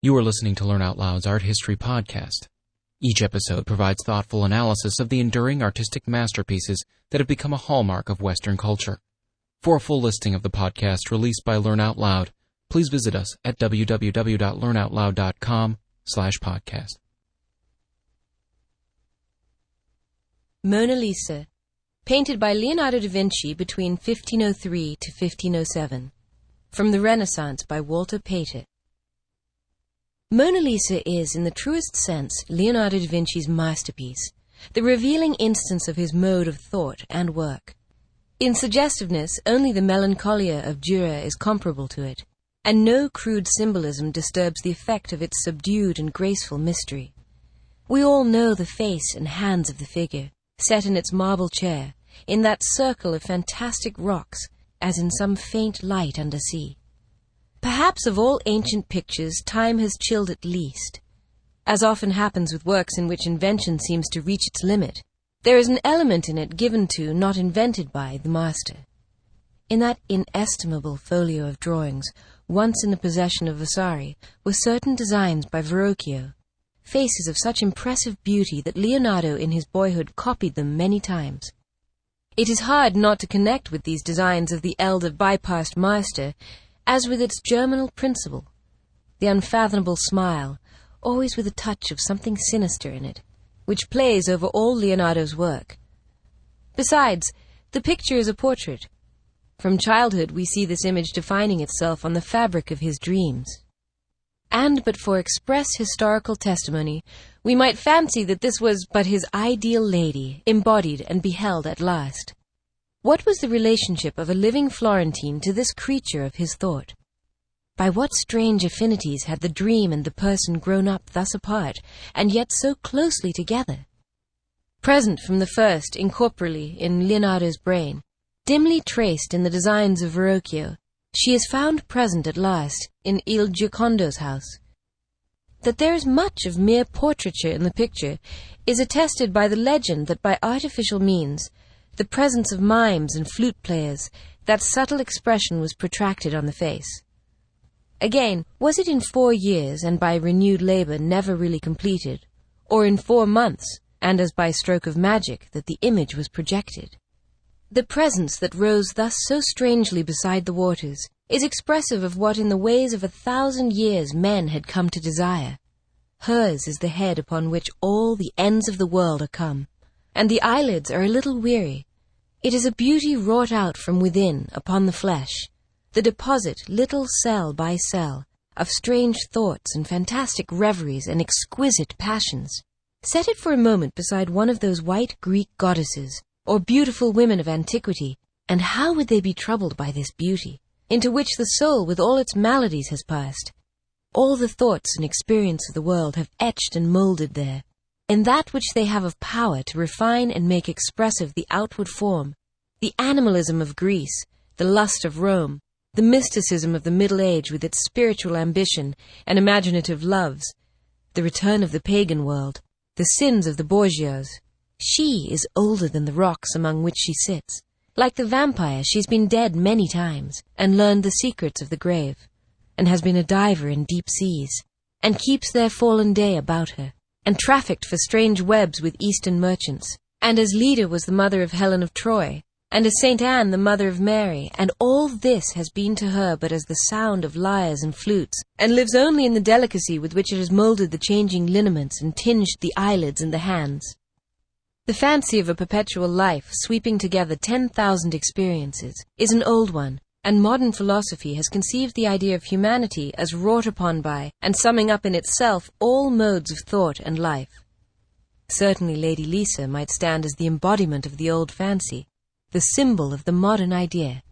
You are listening to Learn Out Loud's Art History Podcast. Each episode provides thoughtful analysis of the enduring artistic masterpieces that have become a hallmark of Western culture. For a full listing of the podcast released by Learn Out Loud, please visit us at www.learnoutloud.com slash podcast. Mona Lisa, painted by Leonardo da Vinci between 1503 to 1507. From the Renaissance by Walter Pater. Mona Lisa is, in the truest sense, Leonardo da Vinci's masterpiece, the revealing instance of his mode of thought and work. In suggestiveness, only the melancholia of Dürer is comparable to it, and no crude symbolism disturbs the effect of its subdued and graceful mystery. We all know the face and hands of the figure, set in its marble chair, in that circle of fantastic rocks, as in some faint light under sea. Perhaps of all ancient pictures, time has chilled it least. As often happens with works in which invention seems to reach its limit, there is an element in it given to, not invented by, the master. In that inestimable folio of drawings, once in the possession of Vasari, were certain designs by Verrocchio, faces of such impressive beauty that Leonardo in his boyhood copied them many times. It is hard not to connect with these designs of the elder bypassed master as with its germinal principle, the unfathomable smile, always with a touch of something sinister in it, which plays over all Leonardo's work. Besides, the picture is a portrait. From childhood, we see this image defining itself on the fabric of his dreams. And but for express historical testimony, we might fancy that this was but his ideal lady, embodied and beheld at last. What was the relationship of a living Florentine to this creature of his thought? By what strange affinities had the dream and the person grown up thus apart, and yet so closely together? Present from the first, incorporally, in Leonardo's brain, dimly traced in the designs of Verrocchio, she is found present at last in Il Giocondo's house. That there is much of mere portraiture in the picture is attested by the legend that by artificial means the presence of mimes and flute players, that subtle expression was protracted on the face. Again, was it in four years, and by renewed labor never really completed, or in four months, and as by stroke of magic, that the image was projected? The presence that rose thus so strangely beside the waters is expressive of what in the ways of a thousand years men had come to desire. Hers is the head upon which all the ends of the world are come, and the eyelids are a little weary, it is a beauty wrought out from within upon the flesh, the deposit, little cell by cell, of strange thoughts and fantastic reveries and exquisite passions. Set it for a moment beside one of those white Greek goddesses, or beautiful women of antiquity, and how would they be troubled by this beauty, into which the soul with all its maladies has passed? All the thoughts and experience of the world have etched and moulded there, in that which they have of power to refine and make expressive the outward form, the animalism of Greece, the lust of Rome, the mysticism of the Middle Age with its spiritual ambition and imaginative loves, the return of the pagan world, the sins of the Borgias. She is older than the rocks among which she sits. Like the vampire, she's been dead many times and learned the secrets of the grave, and has been a diver in deep seas, and keeps their fallen day about her and trafficked for strange webs with Eastern merchants, and as Leda was the mother of Helen of Troy, and as Saint Anne the mother of Mary, and all this has been to her but as the sound of lyres and flutes, and lives only in the delicacy with which it has moulded the changing lineaments and tinged the eyelids and the hands. The fancy of a perpetual life, sweeping together ten thousand experiences, is an old one, and modern philosophy has conceived the idea of humanity as wrought upon by and summing up in itself all modes of thought and life. Certainly Lady Lisa might stand as the embodiment of the old fancy, the symbol of the modern idea.